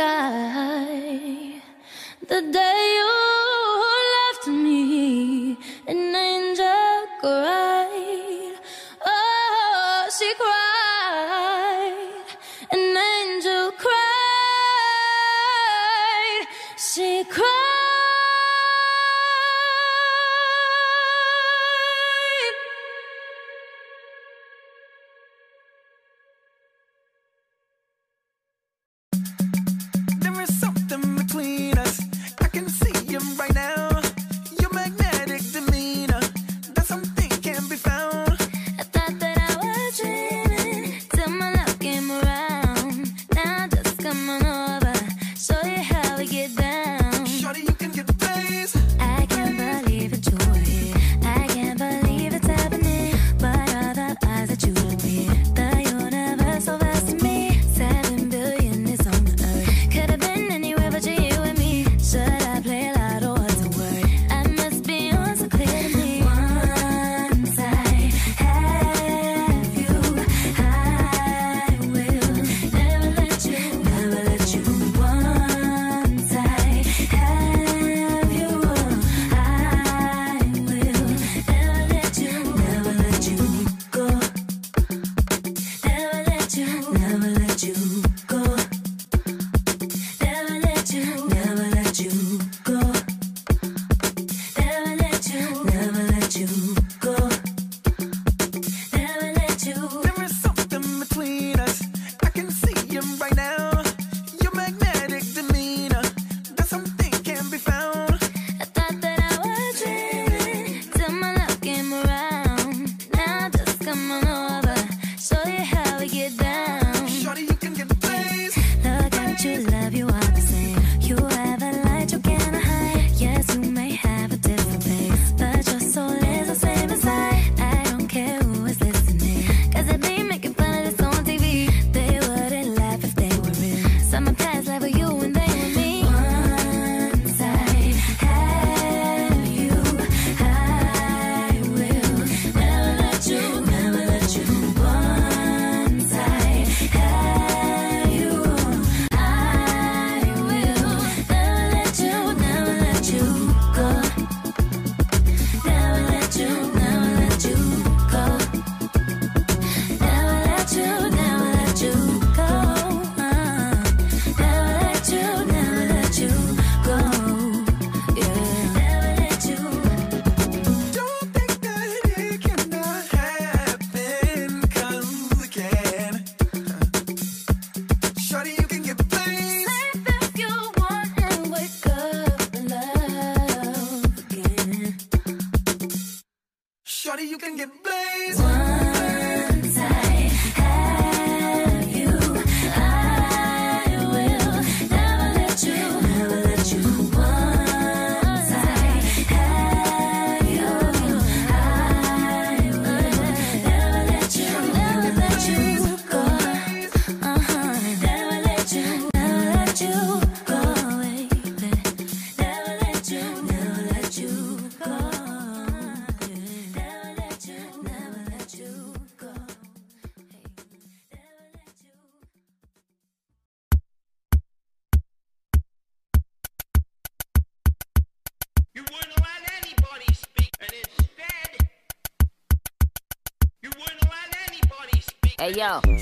sky. The day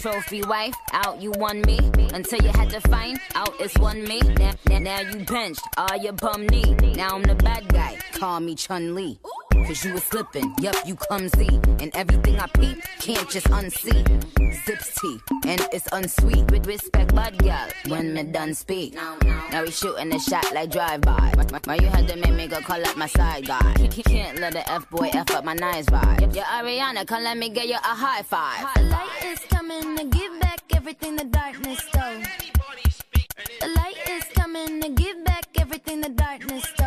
Trophy wife, out you won me. Until you had to find out it's one me. Now, now, now you benched, all your bum knee. Now I'm the bad guy, call me Chun Li. Ooh cause you was slipping. Yup, you clumsy. And everything I peep, can't just unsee. Zips tea, and it's unsweet. With respect, bud girl, when me done speak. Now we shooting a shot like drive-by. Why you had to make me go call up my side guy? Can't let the F-boy F up my nice vibe. Yo, Ariana, come let me get you a high five. The light is coming to give back everything the darkness stole. The light is coming to give back everything the darkness stole.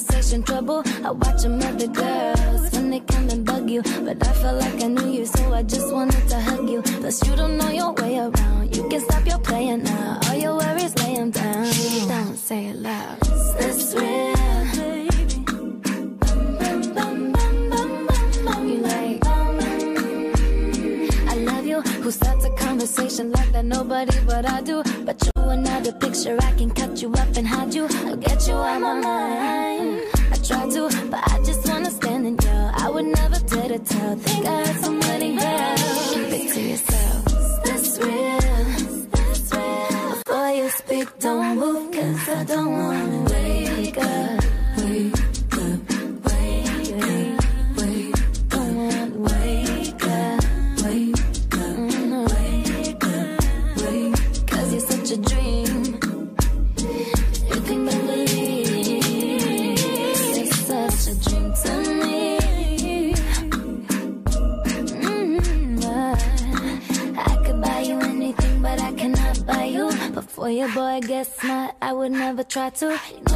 conversation trouble. I watch them other girls when they come and bug you. But I felt like I knew you, so I just wanted to hug you. Plus, you don't know your way around. You can stop your playing now. All your worries, lay them down. Don't say it loud. It's real. who starts a conversation like that nobody but I do but you another picture I つ。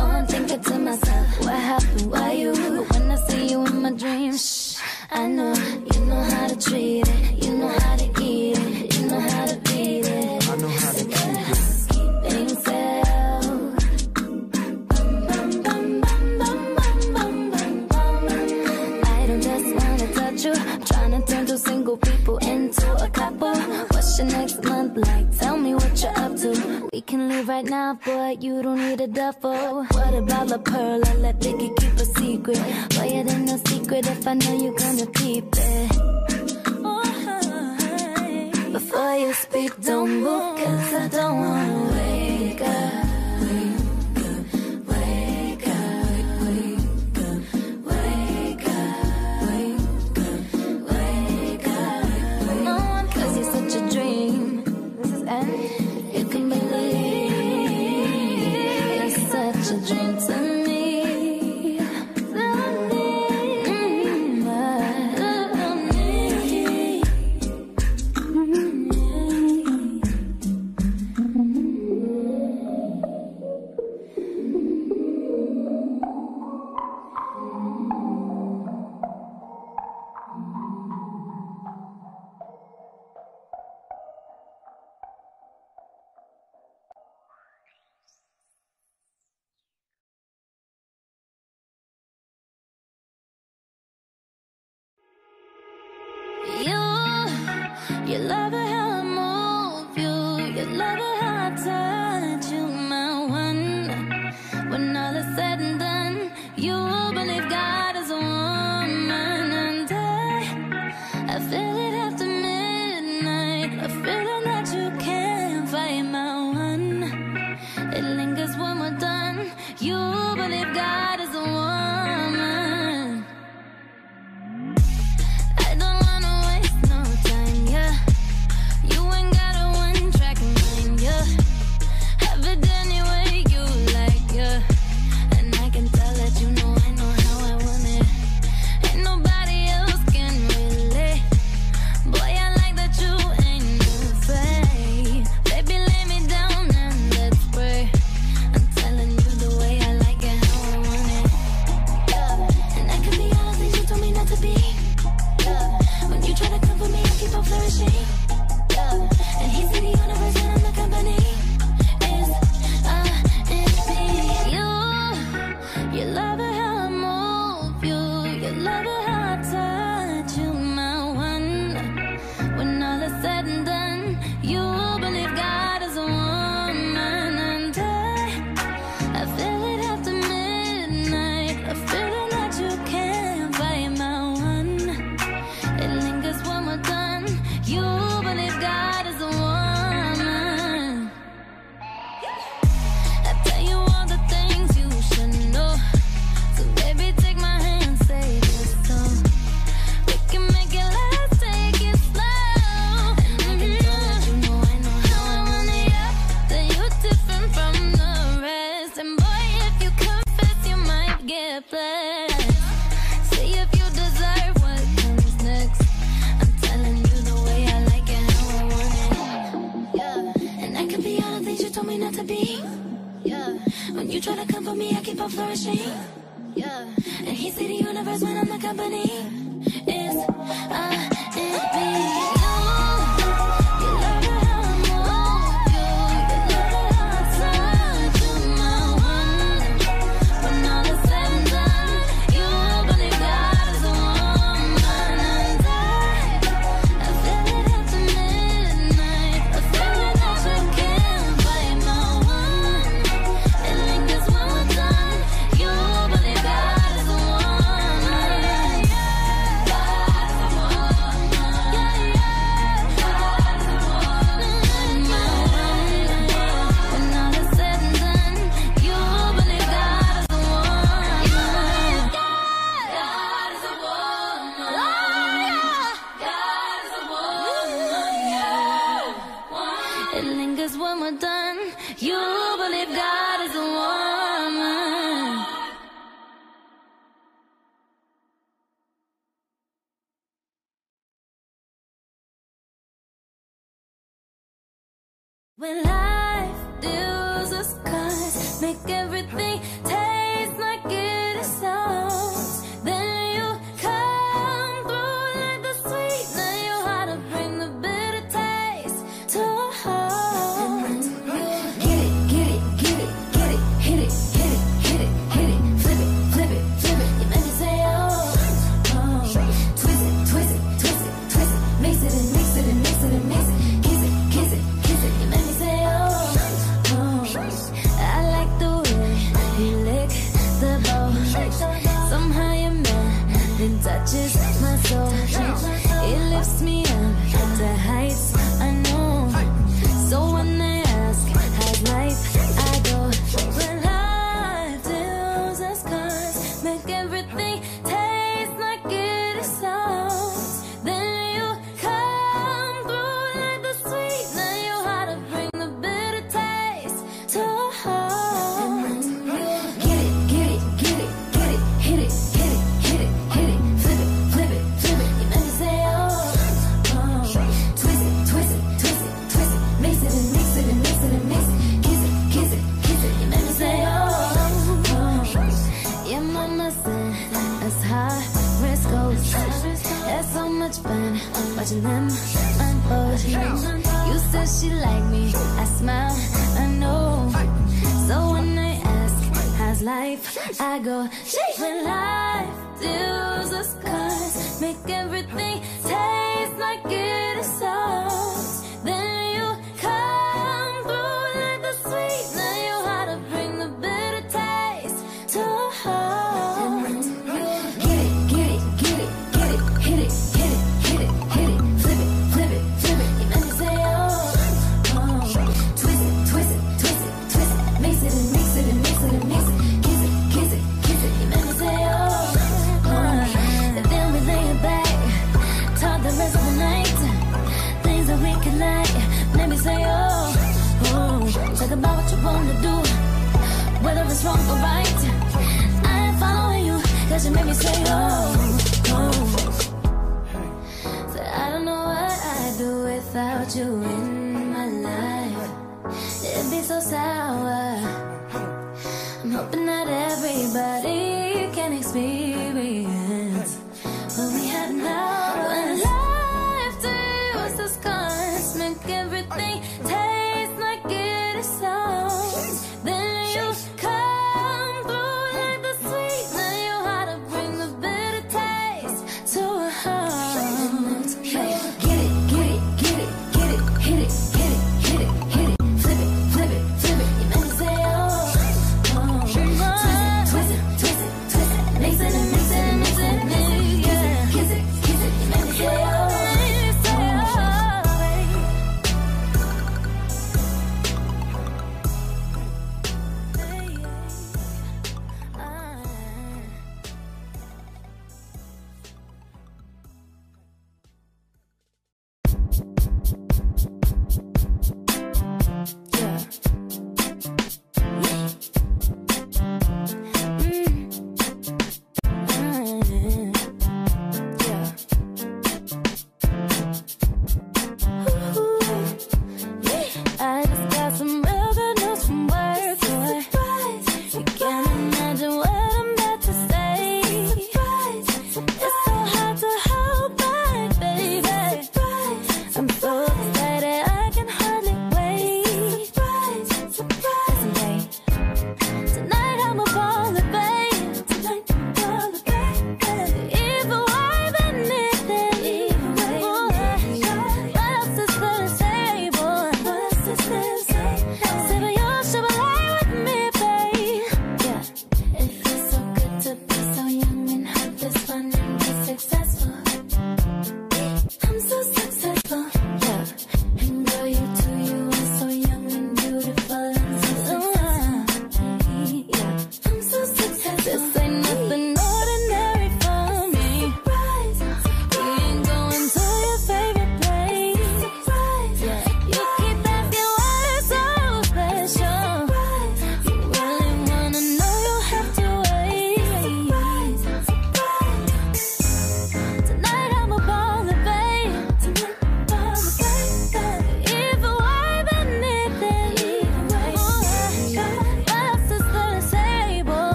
Your lover When I without you in my life. It'd be so sour. I'm hoping that everybody.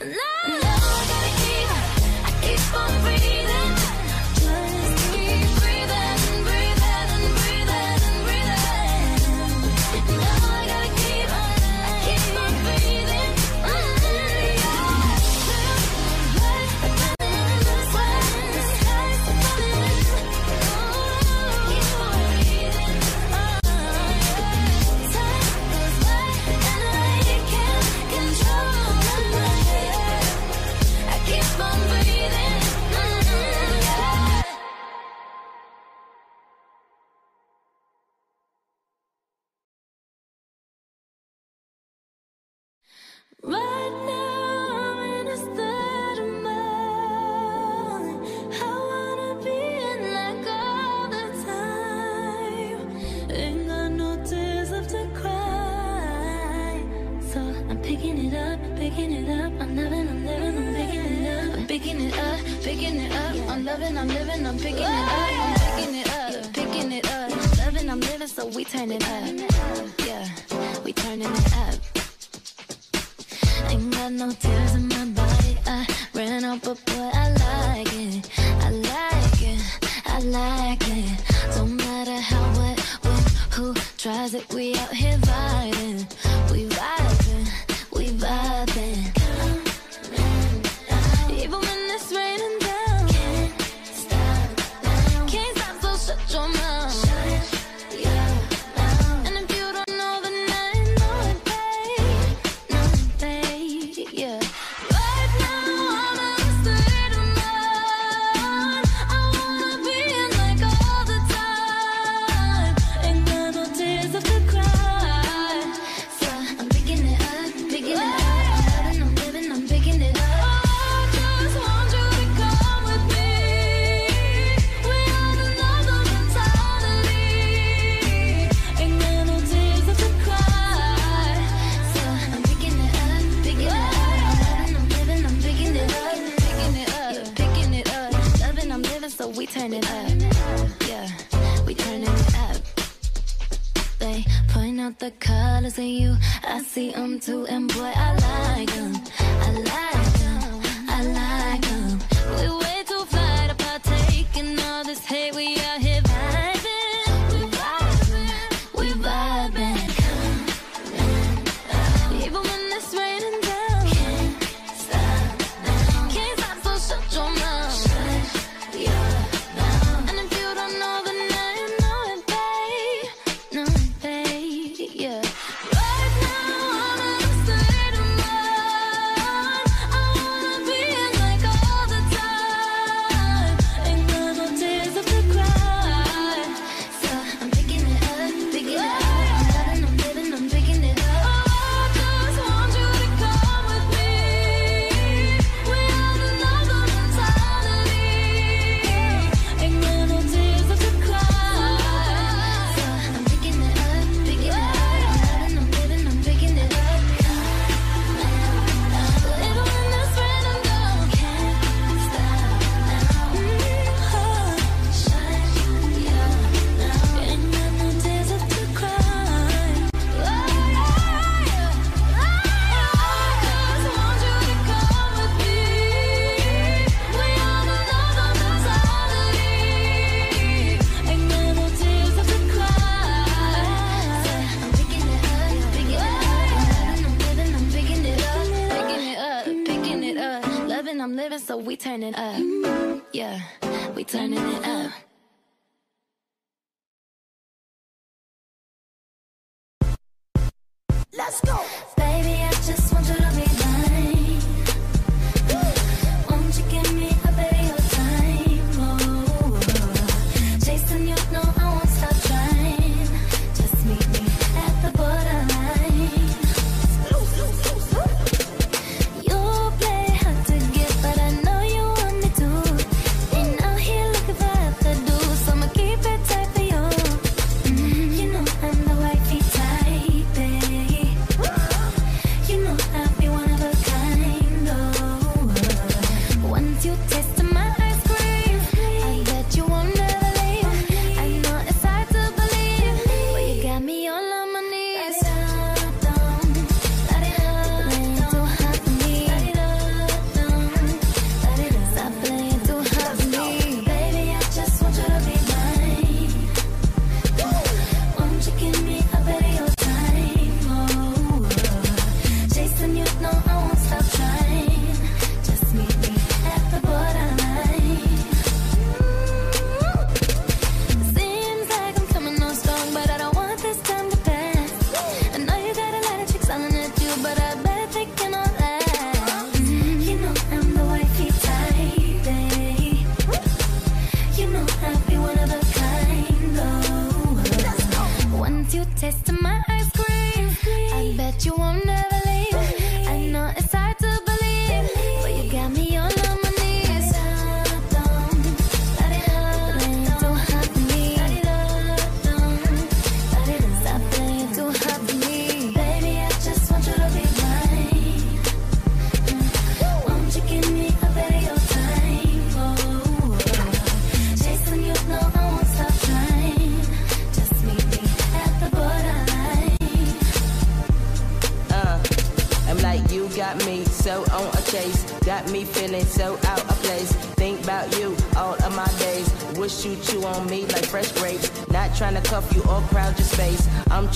Love. Love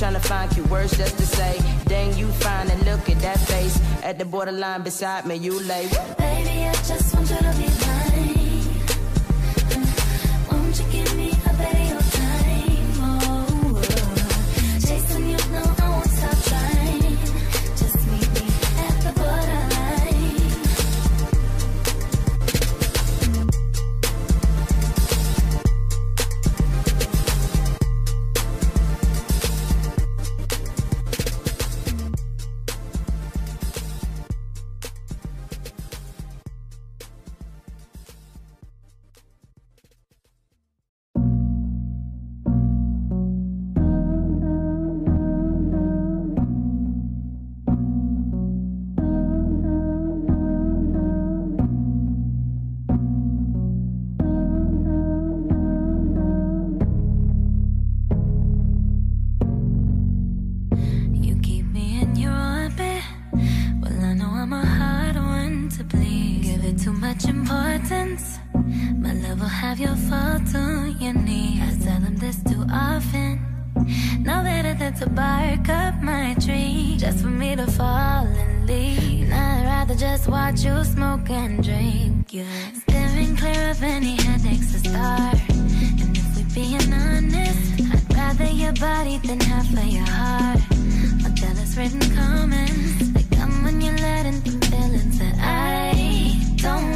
trying to find cute words just to say. Dang, you fine and look at that face. At the borderline beside me, you lay. Baby, I just want you to be mine. Your fault on your knees. I tell them this too often. No better than to bark up my tree. Just for me to fall and leave. I'd rather just watch you smoke and drink. Yeah. Steering clear of any headaches to start. And if we're being honest, I'd rather your body than half of your heart. My jealous written comments They come when you're letting them feelings that I don't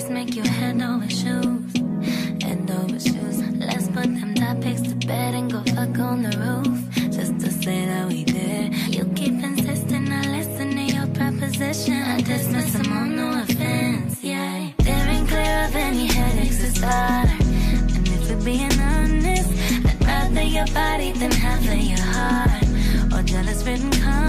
is make you hand over shoes. Hand over shoes. Let's put them topics to bed and go fuck on the roof. Just to say that we did. You keep insisting I listen to your proposition. I dismiss them on no offense, yeah. Steering clear of any headaches start. And if we're being honest, I'd rather your body than half of your heart. Or jealous written comments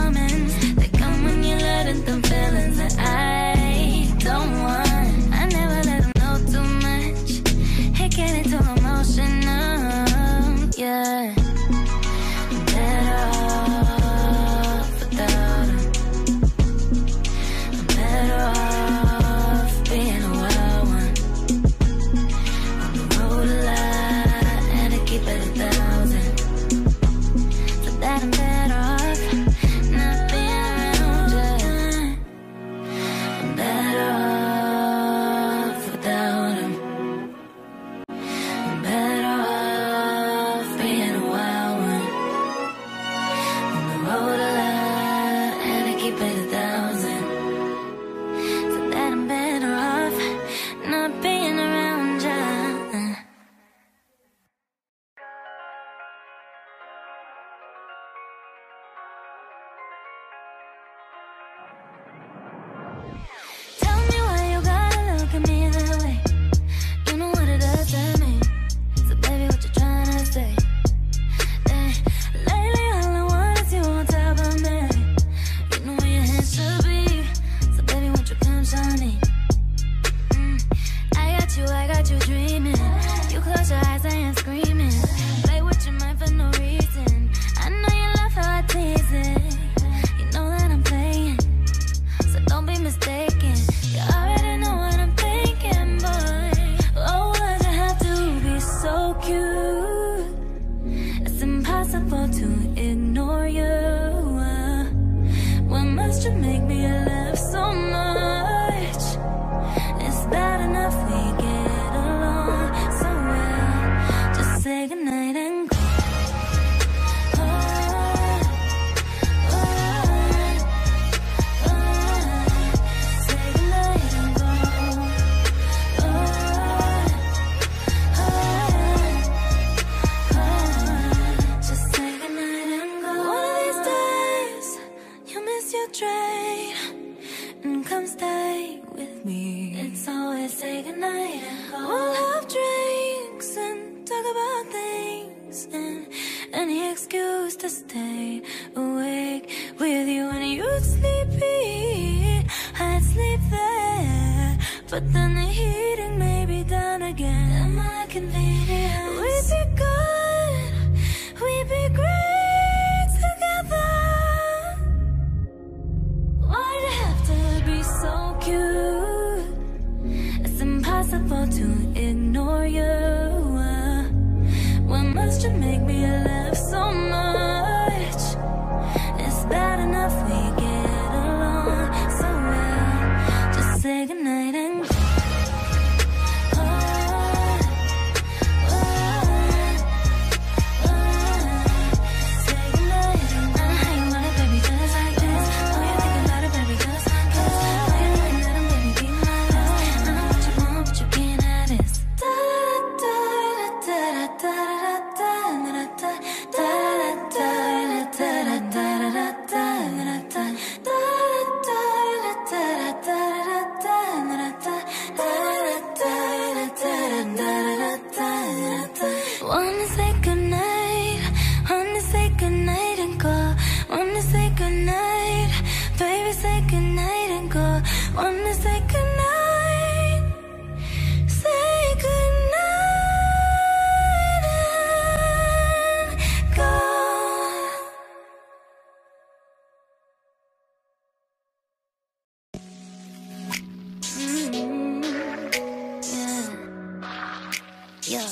Yeah.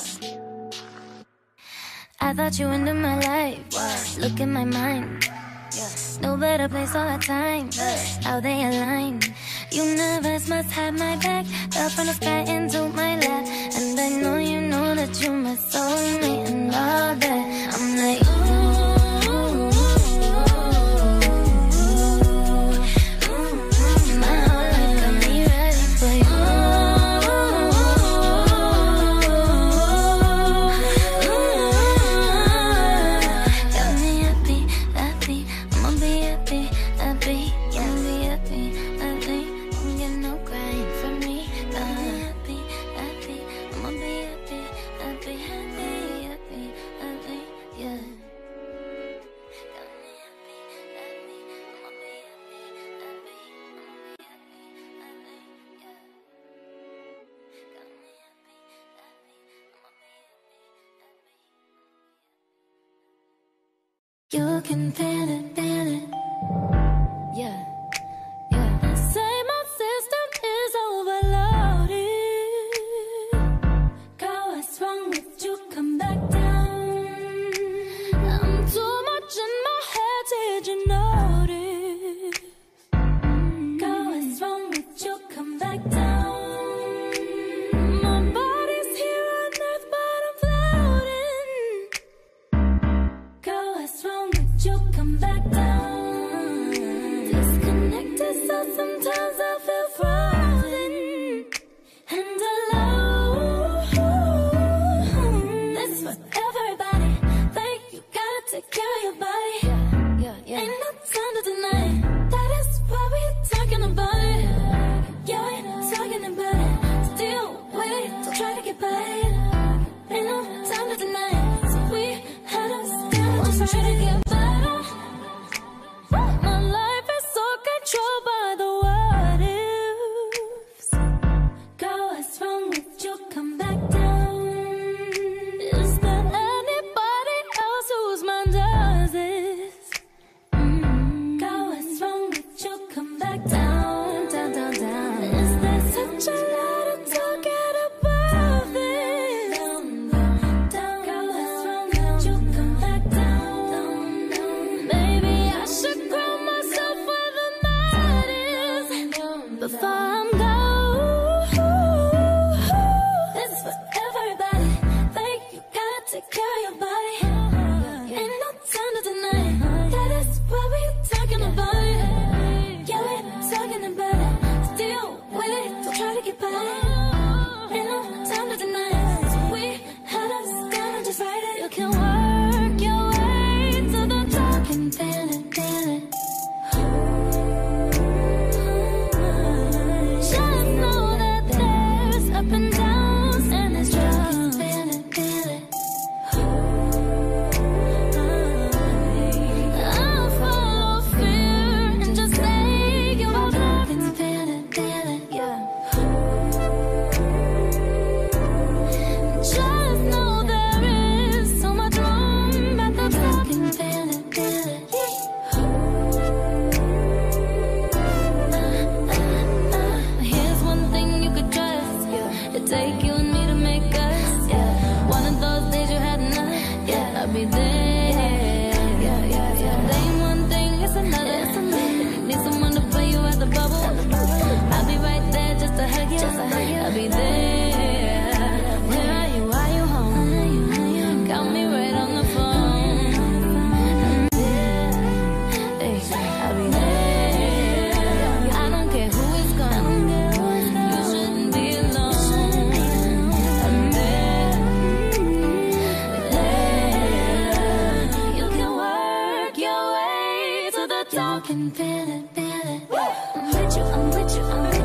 I thought you into my life. Why? Look in my mind. Yeah. No better place all the time. Hey. How they align. Universe must have my back. Up from the sky into my lap. And I know you know that you my soulmate and all that. Feeling, feel it, feel it. I'm with you, I'm with you, I'm with you.